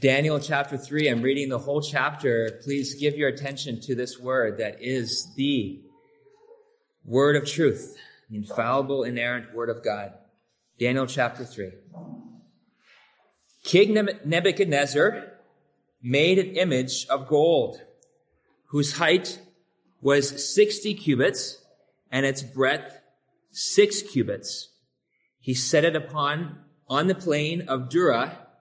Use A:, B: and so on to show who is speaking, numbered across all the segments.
A: Daniel chapter 3, I'm reading the whole chapter. Please give your attention to this word that is the word of truth, the infallible, inerrant word of God. Daniel chapter 3. King Nebuchadnezzar made an image of gold, whose height was 60 cubits and its breadth six cubits. He set it upon on the plain of Dura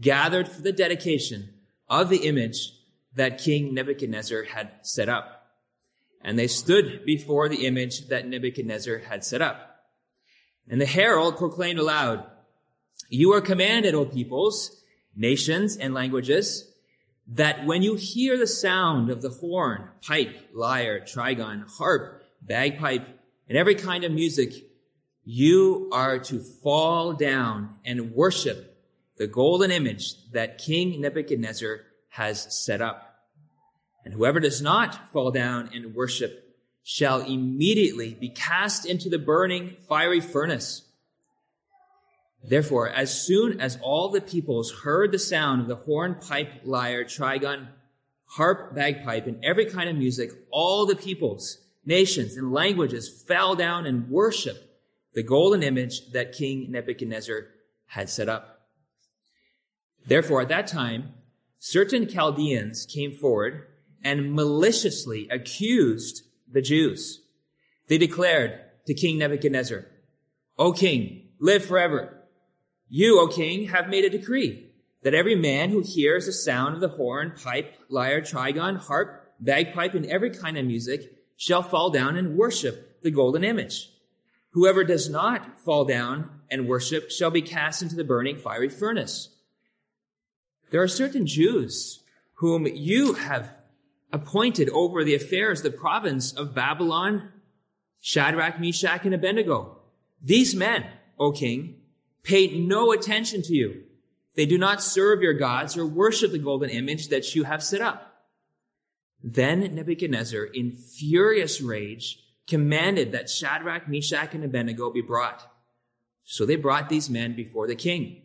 A: gathered for the dedication of the image that King Nebuchadnezzar had set up. And they stood before the image that Nebuchadnezzar had set up. And the herald proclaimed aloud, You are commanded, O peoples, nations, and languages, that when you hear the sound of the horn, pipe, lyre, trigon, harp, bagpipe, and every kind of music, you are to fall down and worship the golden image that King Nebuchadnezzar has set up. And whoever does not fall down and worship shall immediately be cast into the burning fiery furnace. Therefore, as soon as all the peoples heard the sound of the horn, pipe, lyre, trigon, harp, bagpipe, and every kind of music, all the peoples, nations, and languages fell down and worshiped the golden image that King Nebuchadnezzar had set up. Therefore, at that time, certain Chaldeans came forward and maliciously accused the Jews. They declared to King Nebuchadnezzar, O king, live forever. You, O king, have made a decree that every man who hears the sound of the horn, pipe, lyre, trigon, harp, bagpipe, and every kind of music shall fall down and worship the golden image. Whoever does not fall down and worship shall be cast into the burning fiery furnace. There are certain Jews whom you have appointed over the affairs of the province of Babylon, Shadrach, Meshach, and Abednego. These men, O king, pay no attention to you. They do not serve your gods or worship the golden image that you have set up. Then Nebuchadnezzar, in furious rage, commanded that Shadrach, Meshach, and Abednego be brought. So they brought these men before the king.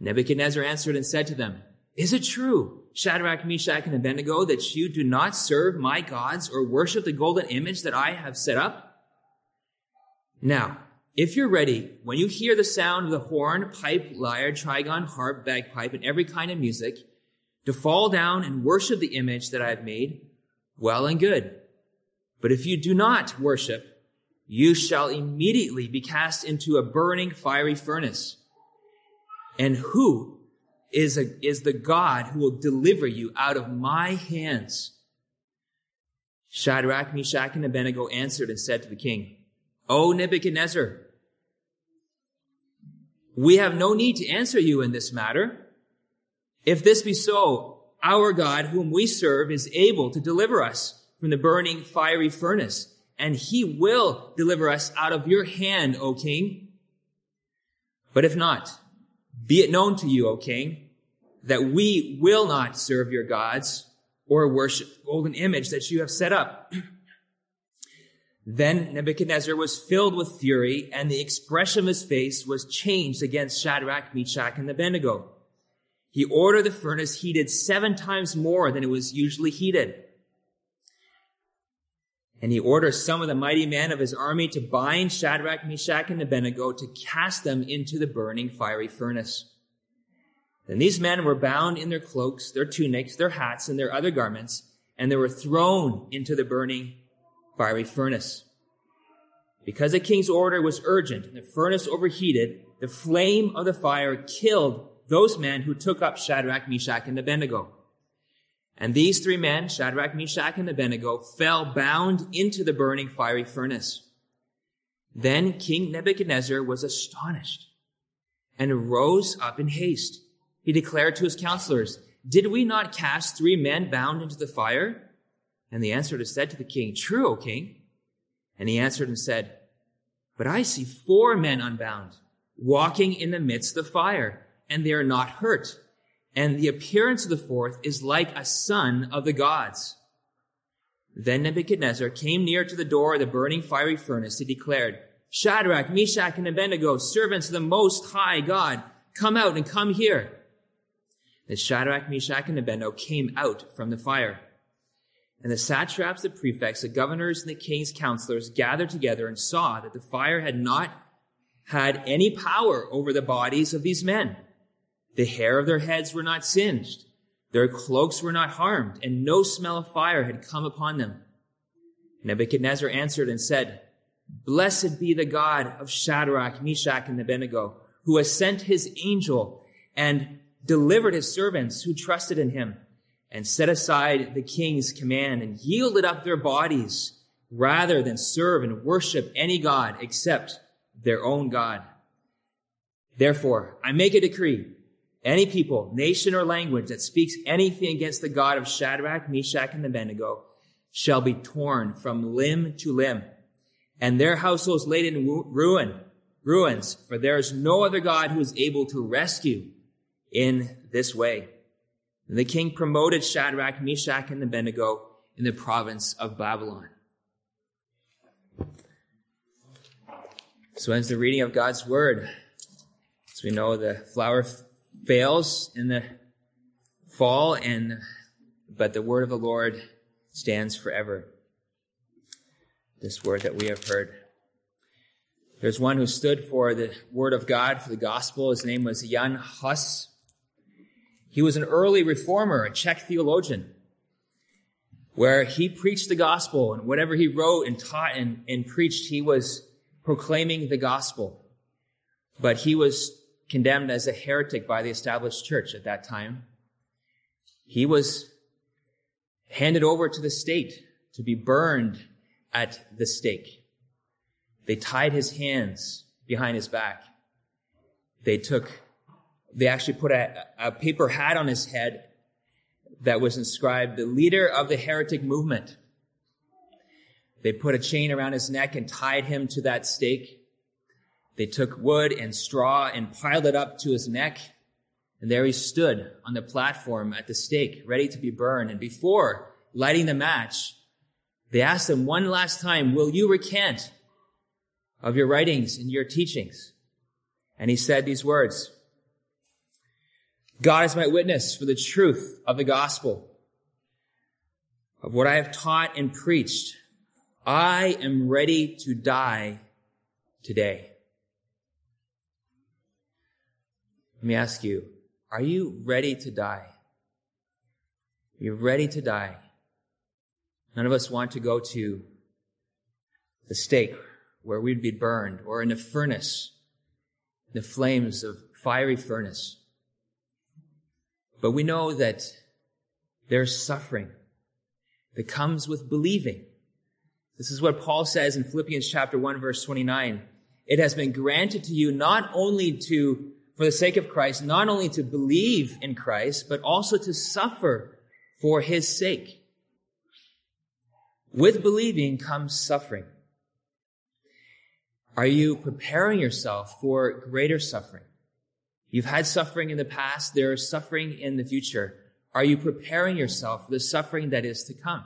A: Nebuchadnezzar answered and said to them, Is it true, Shadrach, Meshach, and Abednego, that you do not serve my gods or worship the golden image that I have set up? Now, if you're ready, when you hear the sound of the horn, pipe, lyre, trigon, harp, bagpipe, and every kind of music, to fall down and worship the image that I have made, well and good. But if you do not worship, you shall immediately be cast into a burning fiery furnace. And who is, a, is the God who will deliver you out of my hands? Shadrach, Meshach, and Abednego answered and said to the king, O Nebuchadnezzar, we have no need to answer you in this matter. If this be so, our God, whom we serve, is able to deliver us from the burning fiery furnace, and he will deliver us out of your hand, O king. But if not, be it known to you, O king, that we will not serve your gods or worship the golden image that you have set up. then Nebuchadnezzar was filled with fury, and the expression of his face was changed against Shadrach, Meshach, and Abednego. He ordered the furnace heated seven times more than it was usually heated. And he orders some of the mighty men of his army to bind Shadrach, Meshach, and Abednego to cast them into the burning fiery furnace. Then these men were bound in their cloaks, their tunics, their hats, and their other garments, and they were thrown into the burning fiery furnace. Because the king's order was urgent and the furnace overheated, the flame of the fire killed those men who took up Shadrach, Meshach, and Abednego. And these three men, Shadrach, Meshach, and Abednego, fell bound into the burning fiery furnace. Then King Nebuchadnezzar was astonished and rose up in haste. he declared to his counselors, Did we not cast three men bound into the fire? And the answer was said to the king, True, O king. And he answered and said, But I see four men unbound, walking in the midst of the fire, and they are not hurt. And the appearance of the fourth is like a son of the gods. Then Nebuchadnezzar came near to the door of the burning fiery furnace. He declared, Shadrach, Meshach, and Abednego, servants of the Most High God, come out and come here. As Shadrach, Meshach, and Abednego came out from the fire. And the satraps, the prefects, the governors, and the king's counselors gathered together and saw that the fire had not had any power over the bodies of these men. The hair of their heads were not singed. Their cloaks were not harmed, and no smell of fire had come upon them. Nebuchadnezzar answered and said, Blessed be the God of Shadrach, Meshach, and Abednego, who has sent his angel and delivered his servants who trusted in him and set aside the king's command and yielded up their bodies rather than serve and worship any God except their own God. Therefore, I make a decree. Any people, nation, or language that speaks anything against the God of Shadrach, Meshach, and Abednego shall be torn from limb to limb, and their households laid in ruin, ruins, for there is no other God who is able to rescue in this way. And the king promoted Shadrach, Meshach, and Abednego in the province of Babylon. So ends the reading of God's word. As we know, the flower fails in the fall, and but the word of the Lord stands forever. This word that we have heard. There's one who stood for the word of God, for the gospel. His name was Jan Hus. He was an early reformer, a Czech theologian, where he preached the gospel and whatever he wrote and taught and, and preached, he was proclaiming the gospel. But he was condemned as a heretic by the established church at that time. He was handed over to the state to be burned at the stake. They tied his hands behind his back. They took they actually put a, a paper hat on his head that was inscribed, the leader of the heretic movement. They put a chain around his neck and tied him to that stake. They took wood and straw and piled it up to his neck. And there he stood on the platform at the stake, ready to be burned. And before lighting the match, they asked him one last time, will you recant of your writings and your teachings? And he said these words, God is my witness for the truth of the gospel, of what I have taught and preached. I am ready to die today. Let me ask you, are you ready to die? You're you ready to die? None of us want to go to the stake where we'd be burned or in a furnace, the flames of fiery furnace. But we know that there's suffering that comes with believing. This is what Paul says in Philippians chapter 1 verse 29. It has been granted to you not only to, for the sake of Christ, not only to believe in Christ, but also to suffer for his sake. With believing comes suffering. Are you preparing yourself for greater suffering? You've had suffering in the past. There is suffering in the future. Are you preparing yourself for the suffering that is to come?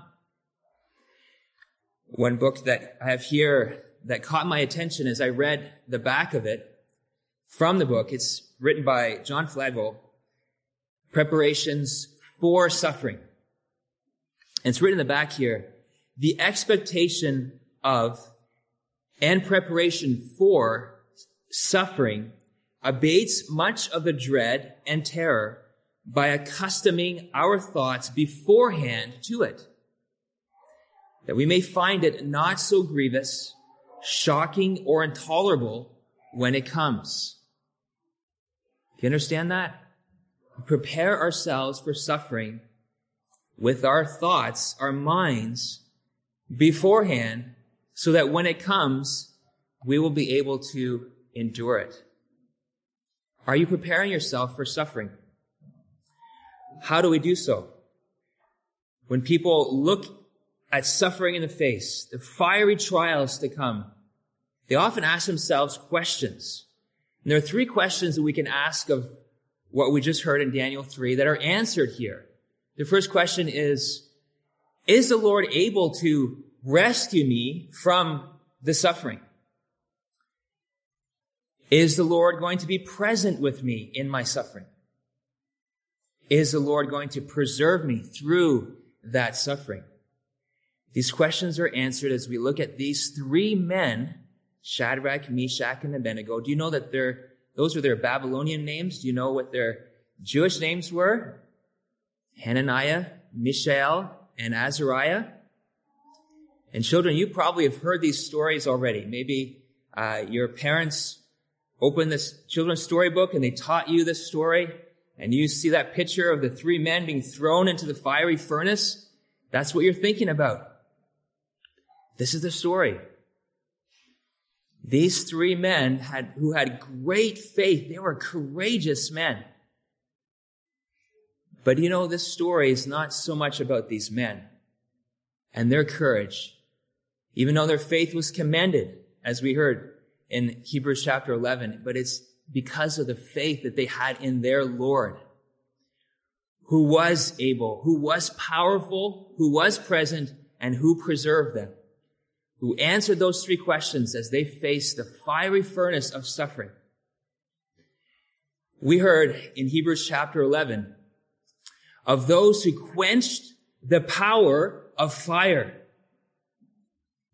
A: One book that I have here that caught my attention as I read the back of it from the book, it's written by John Flavel, Preparations for Suffering. And it's written in the back here, the expectation of and preparation for suffering abates much of the dread and terror by accustoming our thoughts beforehand to it, that we may find it not so grievous, shocking, or intolerable when it comes. You understand that? Prepare ourselves for suffering with our thoughts, our minds beforehand, so that when it comes, we will be able to endure it. Are you preparing yourself for suffering? How do we do so? When people look at suffering in the face, the fiery trials to come, they often ask themselves questions. And there are three questions that we can ask of what we just heard in Daniel 3 that are answered here. The first question is, is the Lord able to rescue me from the suffering? Is the Lord going to be present with me in my suffering? Is the Lord going to preserve me through that suffering? These questions are answered as we look at these three men, Shadrach, Meshach, and Abednego. Do you know that they're, those are their Babylonian names? Do you know what their Jewish names were? Hananiah, Mishael, and Azariah. And children, you probably have heard these stories already. Maybe uh, your parents opened this children's storybook and they taught you this story, and you see that picture of the three men being thrown into the fiery furnace. That's what you're thinking about. This is the story. These three men had, who had great faith, they were courageous men. But you know, this story is not so much about these men and their courage, even though their faith was commended, as we heard in Hebrews chapter 11, but it's because of the faith that they had in their Lord, who was able, who was powerful, who was present, and who preserved them, who answered those three questions as they faced the fiery furnace of suffering. We heard in Hebrews chapter 11 of those who quenched the power of fire.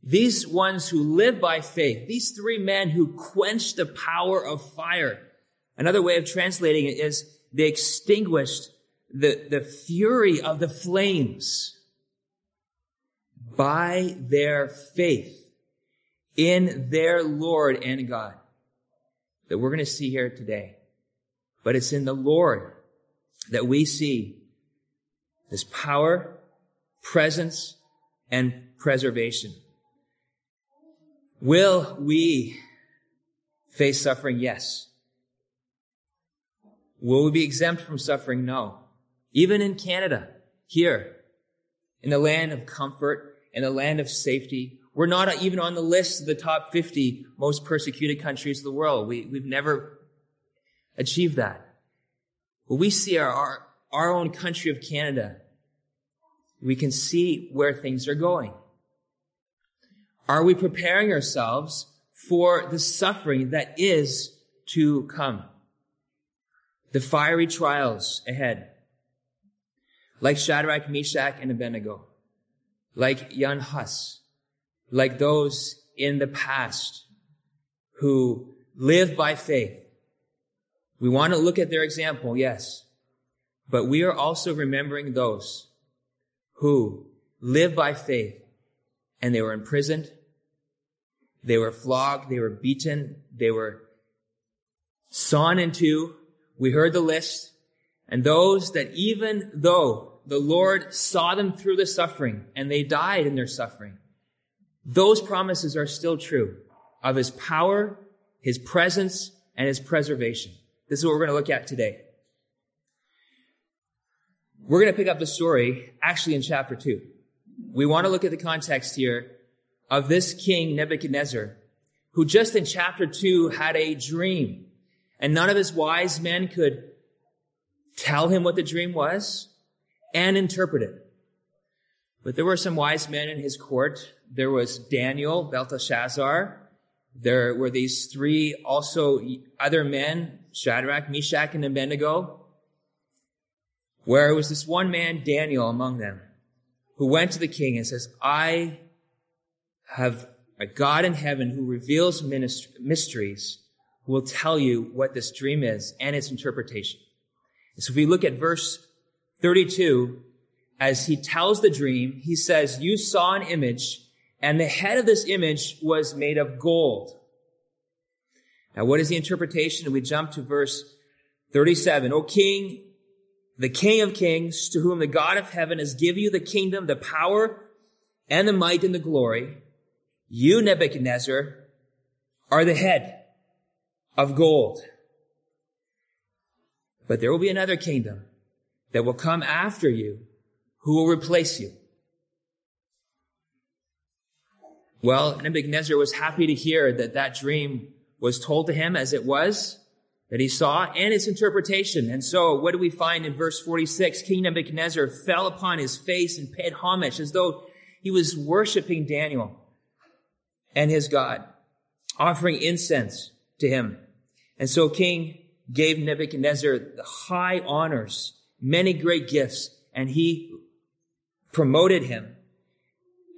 A: These ones who live by faith, these three men who quenched the power of fire. Another way of translating it is they extinguished the, the fury of the flames by their faith in their Lord and God that we're going to see here today. But it's in the Lord that we see this power, presence, and preservation. Will we face suffering? Yes. Will we be exempt from suffering? No. Even in Canada, here, in the land of comfort, in a land of safety, we're not even on the list of the top 50 most persecuted countries of the world. We, we've never achieved that. But we see our, our, our own country of Canada, we can see where things are going. Are we preparing ourselves for the suffering that is to come? The fiery trials ahead. Like Shadrach, Meshach, and Abednego. Like Jan Hus. Like those in the past who live by faith. We want to look at their example, yes. But we are also remembering those who live by faith and they were imprisoned. They were flogged. They were beaten. They were sawn in two. We heard the list. And those that even though the Lord saw them through the suffering and they died in their suffering, those promises are still true of his power, his presence, and his preservation. This is what we're going to look at today. We're going to pick up the story actually in chapter 2. We want to look at the context here of this king Nebuchadnezzar, who just in chapter 2 had a dream, and none of his wise men could tell him what the dream was and interpret it. But there were some wise men in his court. There was Daniel, Belteshazzar. There were these three also other men, Shadrach, Meshach, and Abednego, where it was this one man, Daniel, among them, who went to the king and says, I have a God in heaven who reveals mysteries, who will tell you what this dream is and its interpretation. And so if we look at verse 32, as he tells the dream, he says, you saw an image and the head of this image was made of gold. Now, what is the interpretation? And we jump to verse 37. O king, the King of kings, to whom the God of heaven has given you the kingdom, the power, and the might and the glory. You, Nebuchadnezzar, are the head of gold. But there will be another kingdom that will come after you who will replace you. Well, Nebuchadnezzar was happy to hear that that dream was told to him as it was, that he saw, and its interpretation. And so, what do we find in verse 46? King Nebuchadnezzar fell upon his face and paid homage as though he was worshiping Daniel and his God, offering incense to him. And so King gave Nebuchadnezzar the high honors, many great gifts, and he promoted him.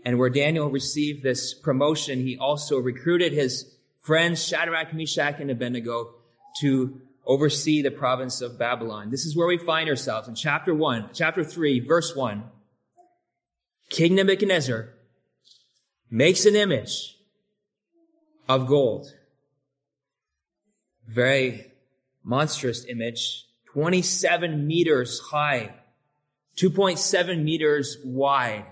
A: And where Daniel received this promotion, he also recruited his friends Shadrach, Meshach, and Abednego to oversee the province of Babylon. This is where we find ourselves in chapter 1, chapter 3, verse 1. King Nebuchadnezzar makes an image of gold. Very monstrous image, 27 meters high, 2.7 meters wide.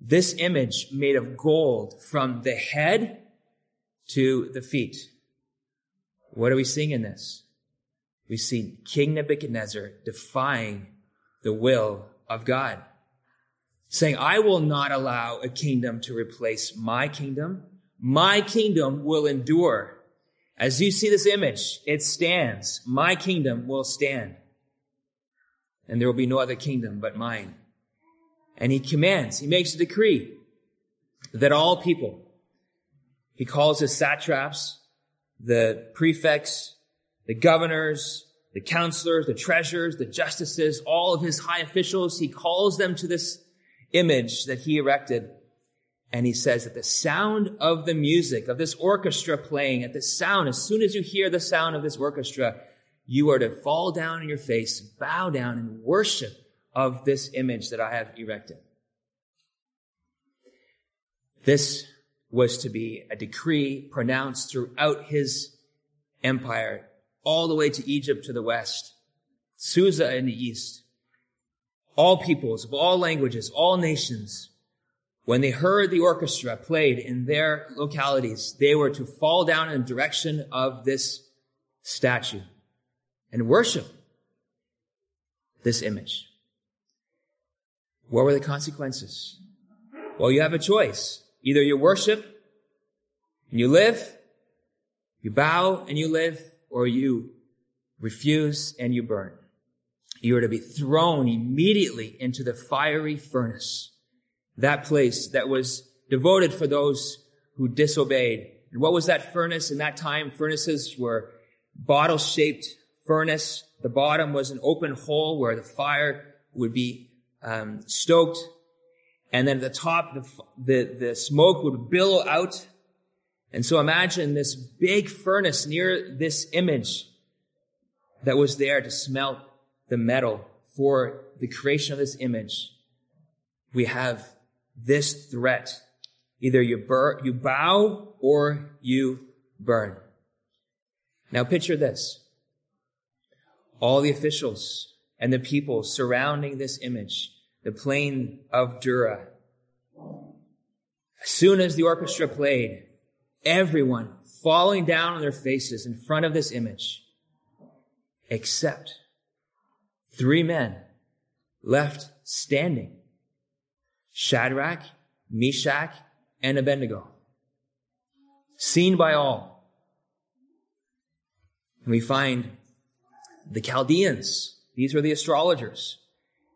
A: This image made of gold from the head to the feet. What are we seeing in this? We see King Nebuchadnezzar defying the will of God, saying, I will not allow a kingdom to replace my kingdom. My kingdom will endure. As you see this image, it stands. My kingdom will stand. And there will be no other kingdom but mine. And he commands, he makes a decree that all people, he calls his satraps, the prefects, the governors, the counselors, the treasurers, the justices, all of his high officials, he calls them to this image that he erected and he says that the sound of the music, of this orchestra playing, at the sound, as soon as you hear the sound of this orchestra, you are to fall down on your face, bow down and worship of this image that I have erected. This was to be a decree pronounced throughout his empire, all the way to Egypt to the west, Susa in the east. All peoples of all languages, all nations when they heard the orchestra played in their localities, they were to fall down in the direction of this statue and worship this image. What were the consequences? Well, you have a choice. Either you worship and you live, you bow and you live, or you refuse and you burn. You are to be thrown immediately into the fiery furnace that place that was devoted for those who disobeyed. And what was that furnace in that time? Furnaces were bottle shaped furnace. The bottom was an open hole where the fire would be um, stoked. And then at the top, the, the, the smoke would billow out. And so imagine this big furnace near this image that was there to smelt the metal for the creation of this image. We have this threat. Either you, bur- you bow or you burn. Now picture this. All the officials and the people surrounding this image, the plain of Dura. As soon as the orchestra played, everyone falling down on their faces in front of this image, except three men left standing Shadrach, Meshach, and Abednego. Seen by all. And we find the Chaldeans. These were the astrologers.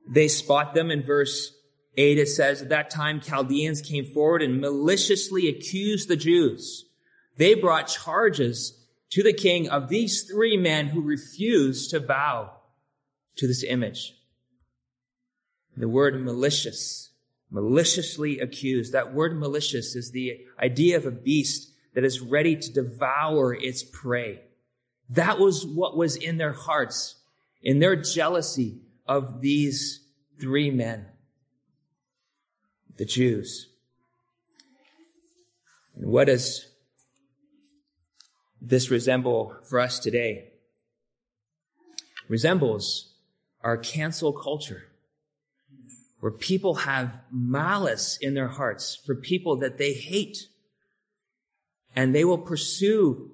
A: They spot them in verse 8. It says, At that time, Chaldeans came forward and maliciously accused the Jews. They brought charges to the king of these three men who refused to bow to this image. The word malicious maliciously accused. That word malicious is the idea of a beast that is ready to devour its prey. That was what was in their hearts, in their jealousy of these three men, the Jews. And what does this resemble for us today? Resembles our cancel culture where people have malice in their hearts for people that they hate. And they will pursue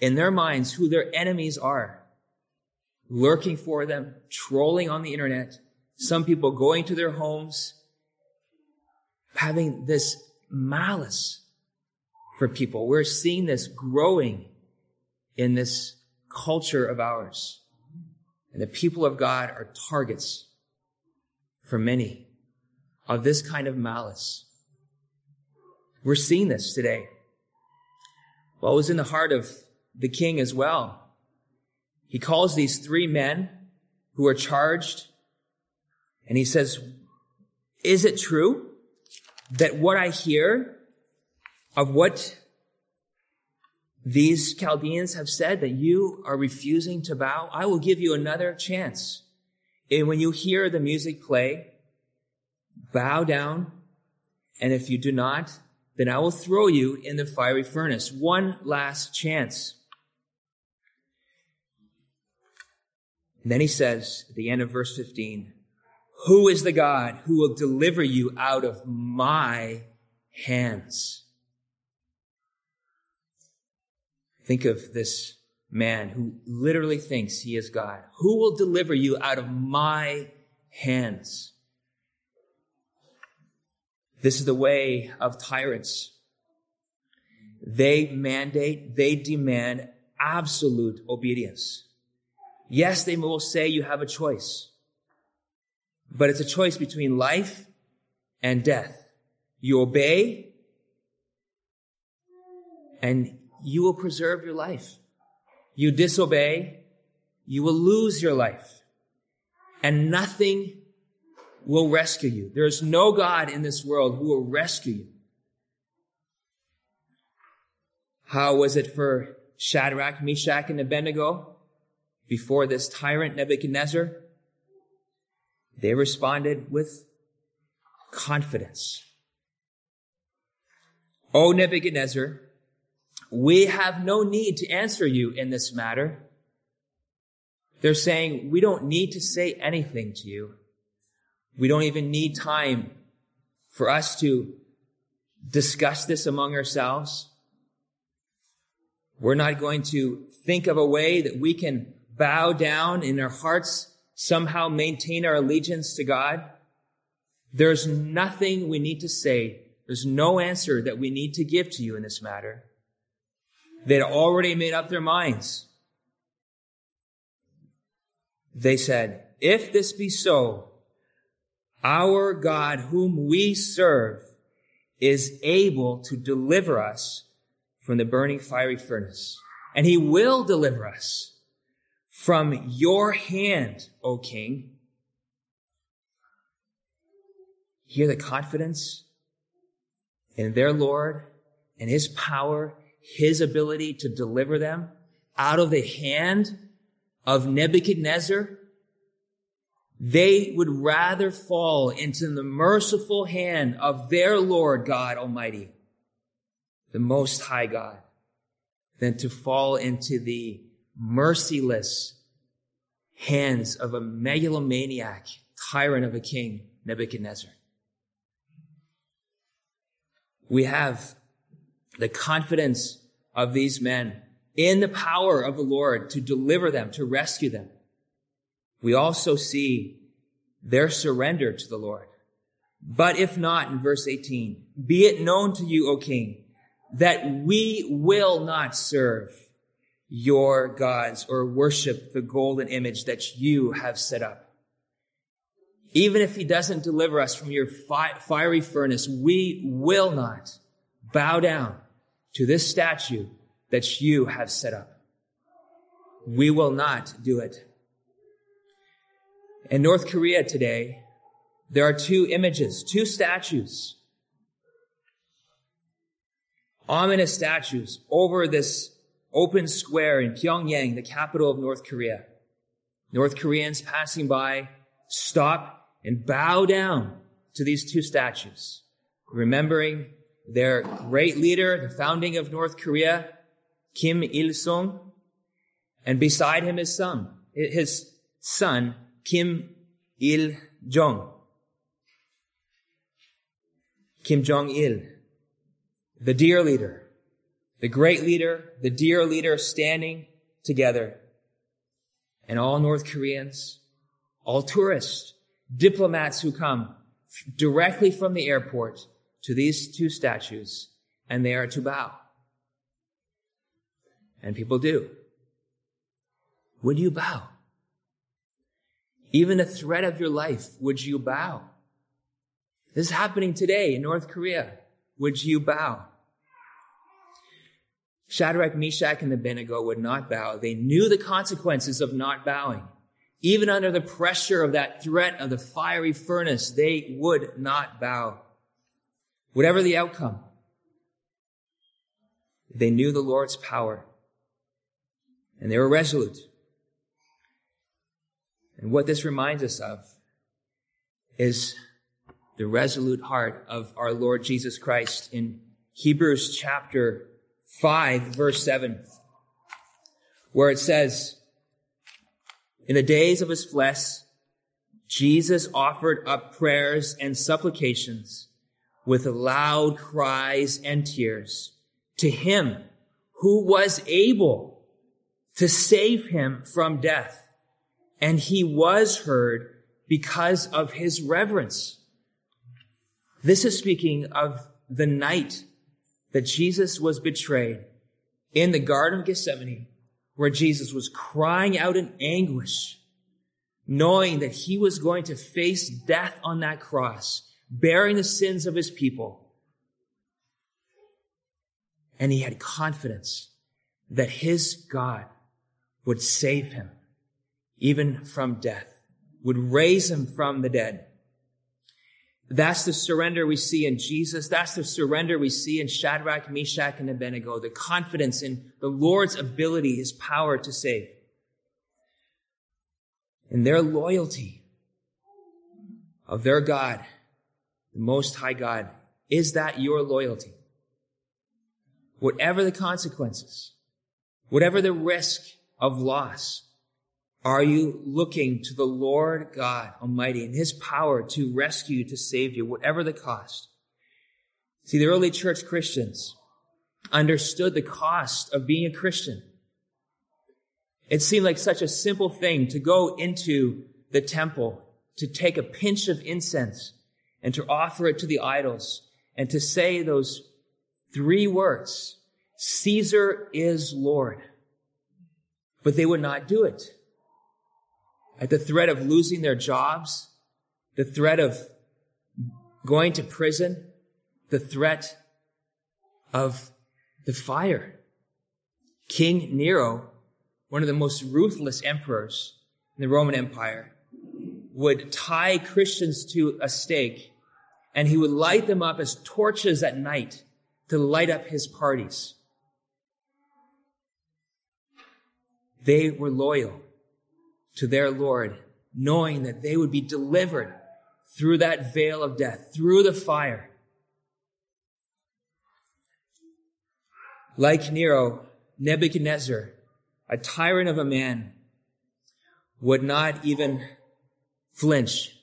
A: in their minds who their enemies are. lurking for them, trolling on the internet, some people going to their homes, having this malice for people. We're seeing this growing in this culture of ours. And the people of God are targets for many of this kind of malice. We're seeing this today. Well, it was in the heart of the king as well. He calls these three men who are charged and he says, is it true that what I hear of what these Chaldeans have said that you are refusing to bow? I will give you another chance. And when you hear the music play, bow down. And if you do not, then I will throw you in the fiery furnace. One last chance. And then he says at the end of verse 15, who is the God who will deliver you out of my hands? Think of this man who literally thinks he is God. Who will deliver you out of my hands? This is the way of tyrants. They mandate, they demand absolute obedience. Yes, they will say you have a choice, but it's a choice between life and death. You obey and you will preserve your life. You disobey, you will lose your life and nothing will rescue you. There is no God in this world who will rescue you. How was it for Shadrach, Meshach, and Abednego before this tyrant Nebuchadnezzar? They responded with confidence. O Nebuchadnezzar, we have no need to answer you in this matter. They're saying, we don't need to say anything to you. We don't even need time for us to discuss this among ourselves. We're not going to think of a way that we can bow down in our hearts, somehow maintain our allegiance to God. There's nothing we need to say. There's no answer that we need to give to you in this matter. They'd already made up their minds. They said, if this be so, our God, whom we serve, is able to deliver us from the burning fiery furnace. And he will deliver us from your hand, O king. Hear the confidence in their Lord and his power, his ability to deliver them out of the hand of Nebuchadnezzar they would rather fall into the merciful hand of their Lord God Almighty, the Most High God, than to fall into the merciless hands of a megalomaniac tyrant of a king, Nebuchadnezzar. We have the confidence of these men in the power of the Lord to deliver them, to rescue them we also see their surrender to the Lord. But if not, in verse 18, be it known to you, O king, that we will not serve your gods or worship the golden image that you have set up. Even if he doesn't deliver us from your fi- fiery furnace, we will not bow down to this statue that you have set up. We will not do it. In North Korea today, there are two images, two statues, ominous statues over this open square in Pyongyang, the capital of North Korea. North Koreans passing by stop and bow down to these two statues, remembering their great leader, the founding of North Korea, Kim Il-sung, and beside him his son, his son, Kim Il Jong. Kim Jong Il, the dear leader, the great leader, the dear leader standing together. and all North Koreans, all tourists, diplomats who come directly from the airport to these two statues and they are to bow. And people do. Would you bow? Even a threat of your life, would you bow? This is happening today in North Korea. Would you bow? Shadrach, Meshach, and Abednego would not bow. They knew the consequences of not bowing. Even under the pressure of that threat of the fiery furnace, they would not bow. Whatever the outcome, they knew the Lord's power and they were resolute. And what this reminds us of is the resolute heart of our Lord Jesus Christ in Hebrews chapter 5 verse 7, where it says, in the days of his flesh, Jesus offered up prayers and supplications with loud cries and tears to him who was able to save him from death. And he was heard because of his reverence. This is speaking of the night that Jesus was betrayed in the Garden of Gethsemane, where Jesus was crying out in anguish, knowing that he was going to face death on that cross, bearing the sins of his people. And he had confidence that his God would save him even from death, would raise him from the dead. That's the surrender we see in Jesus. That's the surrender we see in Shadrach, Meshach, and Abednego. The confidence in the Lord's ability, his power to save. And their loyalty of their God, the Most High God. Is that your loyalty? Whatever the consequences, whatever the risk of loss, are you looking to the Lord God Almighty and His power to rescue, to save you, whatever the cost? See, the early church Christians understood the cost of being a Christian. It seemed like such a simple thing to go into the temple, to take a pinch of incense and to offer it to the idols and to say those three words, Caesar is Lord. But they would not do it. At the threat of losing their jobs, the threat of going to prison, the threat of the fire. King Nero, one of the most ruthless emperors in the Roman Empire, would tie Christians to a stake and he would light them up as torches at night to light up his parties. They were loyal to their Lord, knowing that they would be delivered through that veil of death, through the fire. Like Nero, Nebuchadnezzar, a tyrant of a man, would not even flinch.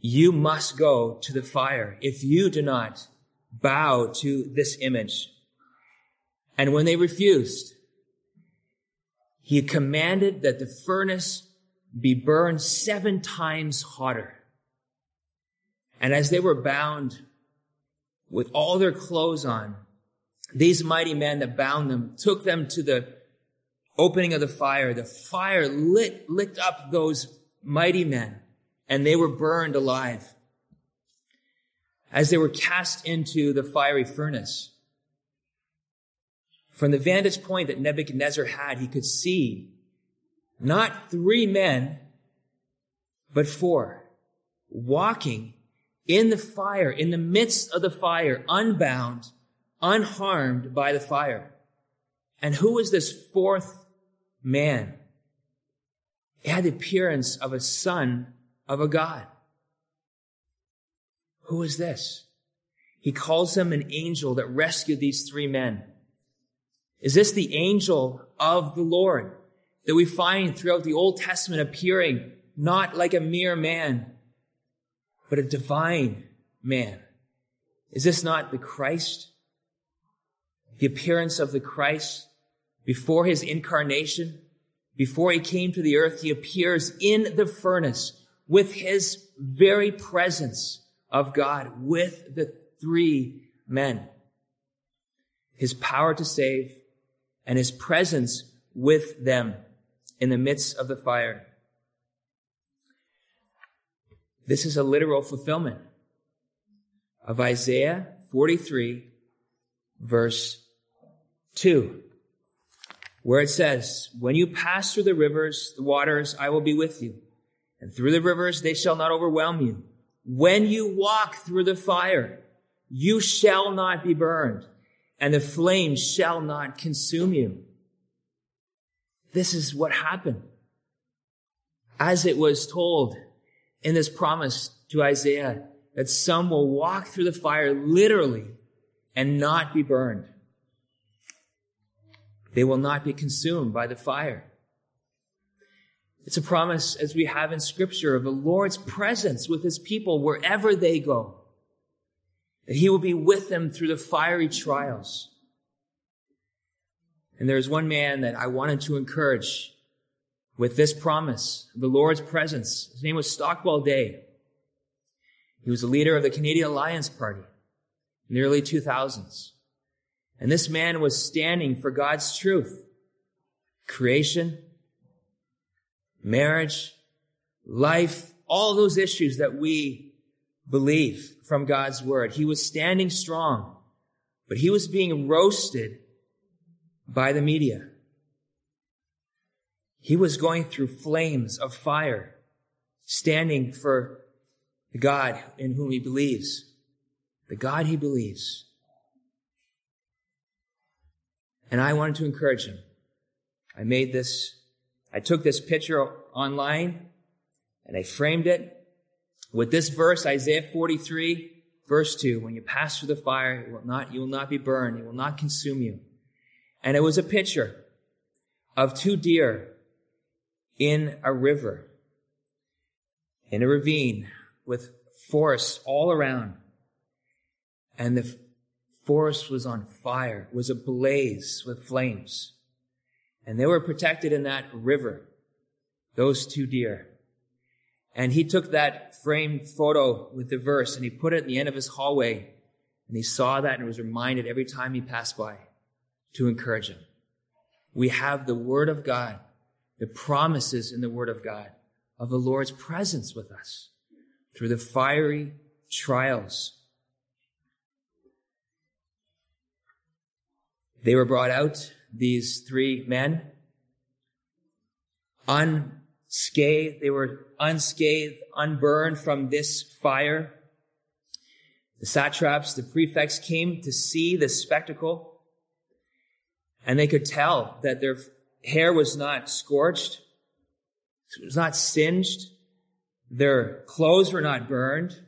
A: You must go to the fire if you do not bow to this image. And when they refused, he commanded that the furnace be burned seven times hotter. And as they were bound with all their clothes on, these mighty men that bound them took them to the opening of the fire. The fire lit, licked up those mighty men and they were burned alive. As they were cast into the fiery furnace, from the vantage point that Nebuchadnezzar had, he could see not three men, but four walking in the fire, in the midst of the fire, unbound, unharmed by the fire. And who was this fourth man? He had the appearance of a son of a God. Who is this? He calls him an angel that rescued these three men. Is this the angel of the Lord that we find throughout the Old Testament appearing not like a mere man, but a divine man? Is this not the Christ? The appearance of the Christ before his incarnation, before he came to the earth, he appears in the furnace with his very presence of God with the three men. His power to save and his presence with them in the midst of the fire. This is a literal fulfillment of Isaiah 43 verse 2, where it says, When you pass through the rivers, the waters, I will be with you. And through the rivers, they shall not overwhelm you. When you walk through the fire, you shall not be burned, and the flames shall not consume you. This is what happened. As it was told in this promise to Isaiah, that some will walk through the fire literally and not be burned. They will not be consumed by the fire. It's a promise, as we have in Scripture, of the Lord's presence with His people wherever they go. That He will be with them through the fiery trials. And there's one man that I wanted to encourage with this promise the Lord's presence. His name was Stockwell Day. He was the leader of the Canadian Alliance Party in the early 2000s. And this man was standing for God's truth. Creation, marriage, life, all those issues that we believe from God's word. He was standing strong, but he was being roasted by the media. He was going through flames of fire, standing for the God in whom he believes, the God he believes. And I wanted to encourage him. I made this, I took this picture online and I framed it with this verse, Isaiah 43, verse 2. When you pass through the fire, will not, you will not be burned. It will not consume you. And it was a picture of two deer in a river, in a ravine with forests all around. And the forest was on fire, was ablaze with flames. And they were protected in that river, those two deer. And he took that framed photo with the verse and he put it at the end of his hallway. And he saw that and was reminded every time he passed by to encourage him. We have the Word of God, the promises in the Word of God of the Lord's presence with us through the fiery trials. They were brought out, these three men, unscathed. They were unscathed, unburned from this fire. The satraps, the prefects came to see this spectacle. And they could tell that their hair was not scorched. It was not singed. Their clothes were not burned.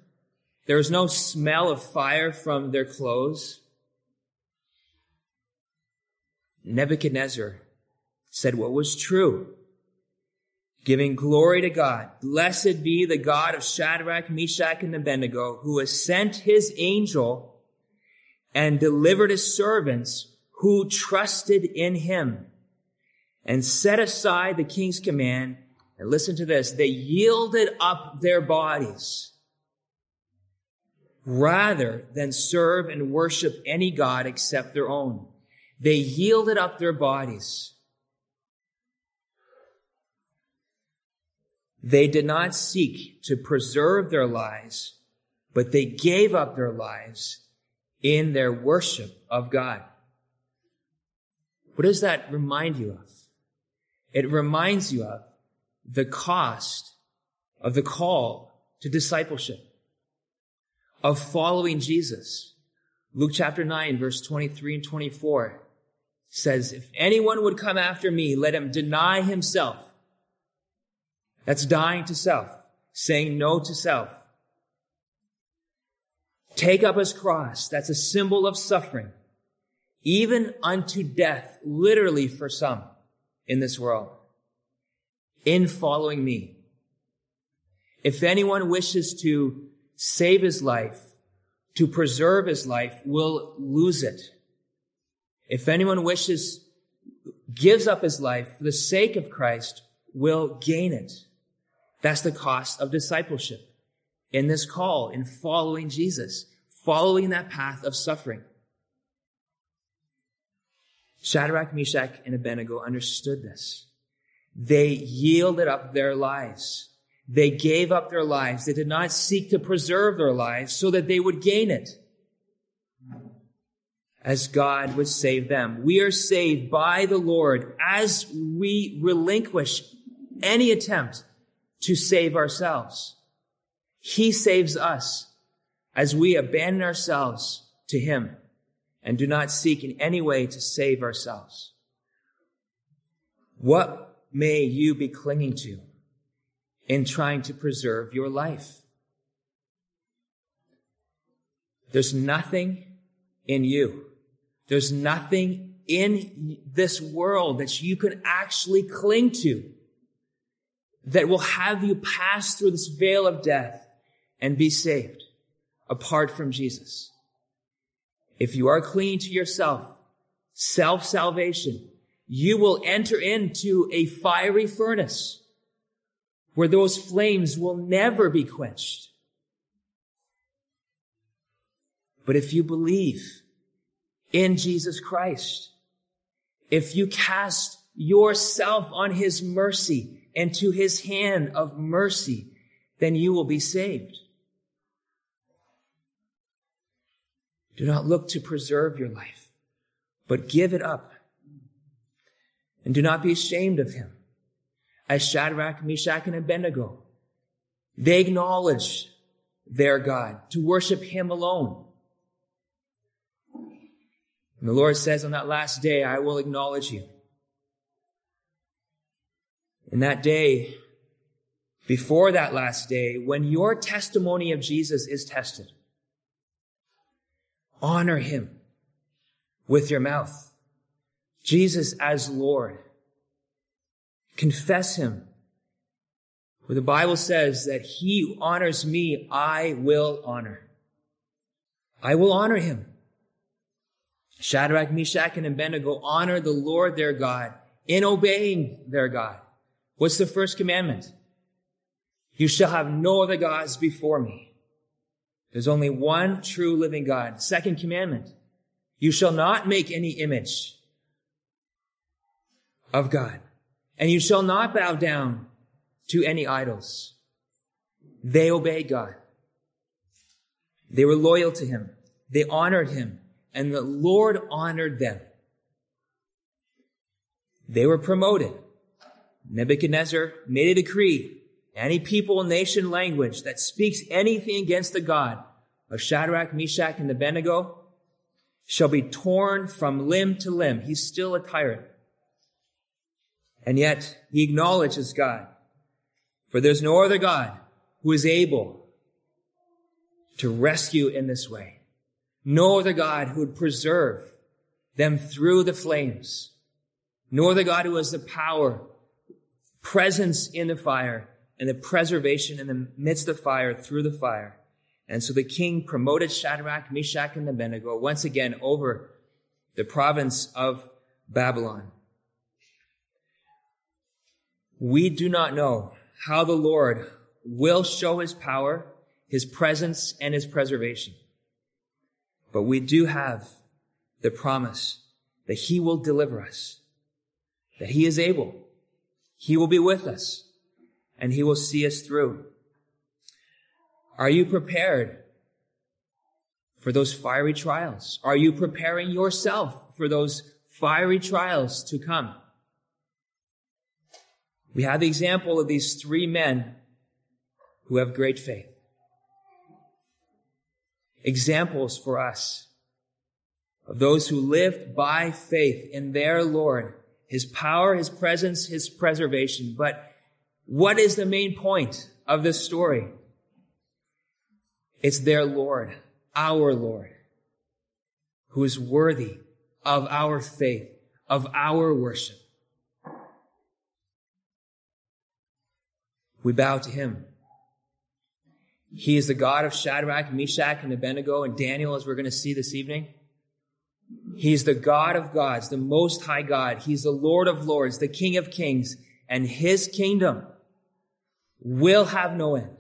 A: There was no smell of fire from their clothes. Nebuchadnezzar said what was true, giving glory to God. Blessed be the God of Shadrach, Meshach, and Abednego, who has sent his angel and delivered his servants who trusted in him and set aside the king's command. And listen to this. They yielded up their bodies rather than serve and worship any God except their own. They yielded up their bodies. They did not seek to preserve their lives, but they gave up their lives in their worship of God. What does that remind you of? It reminds you of the cost of the call to discipleship, of following Jesus. Luke chapter 9, verse 23 and 24 says, If anyone would come after me, let him deny himself. That's dying to self, saying no to self. Take up his cross. That's a symbol of suffering even unto death, literally for some in this world, in following me. If anyone wishes to save his life, to preserve his life, will lose it. If anyone wishes gives up his life for the sake of Christ will gain it. That's the cost of discipleship in this call, in following Jesus, following that path of suffering. Shadrach, Meshach, and Abednego understood this. They yielded up their lives. They gave up their lives. They did not seek to preserve their lives so that they would gain it as God would save them. We are saved by the Lord as we relinquish any attempt to save ourselves. He saves us as we abandon ourselves to Him and do not seek in any way to save ourselves. What may you be clinging to in trying to preserve your life? There's nothing in you. There's nothing in this world that you can actually cling to that will have you pass through this veil of death and be saved apart from Jesus. If you are clinging to yourself, self-salvation, you will enter into a fiery furnace where those flames will never be quenched. But if you believe in Jesus Christ, if you cast yourself on his mercy and to his hand of mercy, then you will be saved. Do not look to preserve your life, but give it up. And do not be ashamed of him. As Shadrach, Meshach, and Abednego, they acknowledge their God to worship him alone. And the Lord says on that last day, I will acknowledge you. In that day, before that last day, when your testimony of Jesus is tested, honor him with your mouth. Jesus as Lord. Confess him. For the Bible says that he who honors me, I will honor. I will honor him. Shadrach, Meshach, and Abednego honor the Lord their God in obeying their God. What's the first commandment? You shall have no other gods before me. There's only one true living God. Second commandment. You shall not make any image of God. And you shall not bow down to any idols. They obeyed God. They were loyal to him. They honored him and the Lord honored them. They were promoted. Nebuchadnezzar made a decree. Any people, nation, language that speaks anything against the God of Shadrach, Meshach, and Abednego shall be torn from limb to limb. He's still a tyrant. And yet he acknowledges God. For there's no other God who is able to rescue in this way no other God who would preserve them through the flames, nor the God who has the power, presence in the fire, and the preservation in the midst of fire through the fire. And so the king promoted Shadrach, Meshach, and Abednego once again over the province of Babylon. We do not know how the Lord will show his power, his presence, and his preservation. But we do have the promise that he will deliver us, that he is able. He will be with us and he will see us through. Are you prepared for those fiery trials? Are you preparing yourself for those fiery trials to come? We have the example of these three men who have great faith examples for us of those who lived by faith in their Lord, His power, His presence, His preservation. But what is the main point of this story? It's their Lord, our Lord, who is worthy of our faith, of our worship. We bow to Him. He is the God of Shadrach, Meshach, and Abednego, and Daniel, as we're going to see this evening. He's the God of gods, the most high God. He's the Lord of lords, the King of kings, and his kingdom will have no end.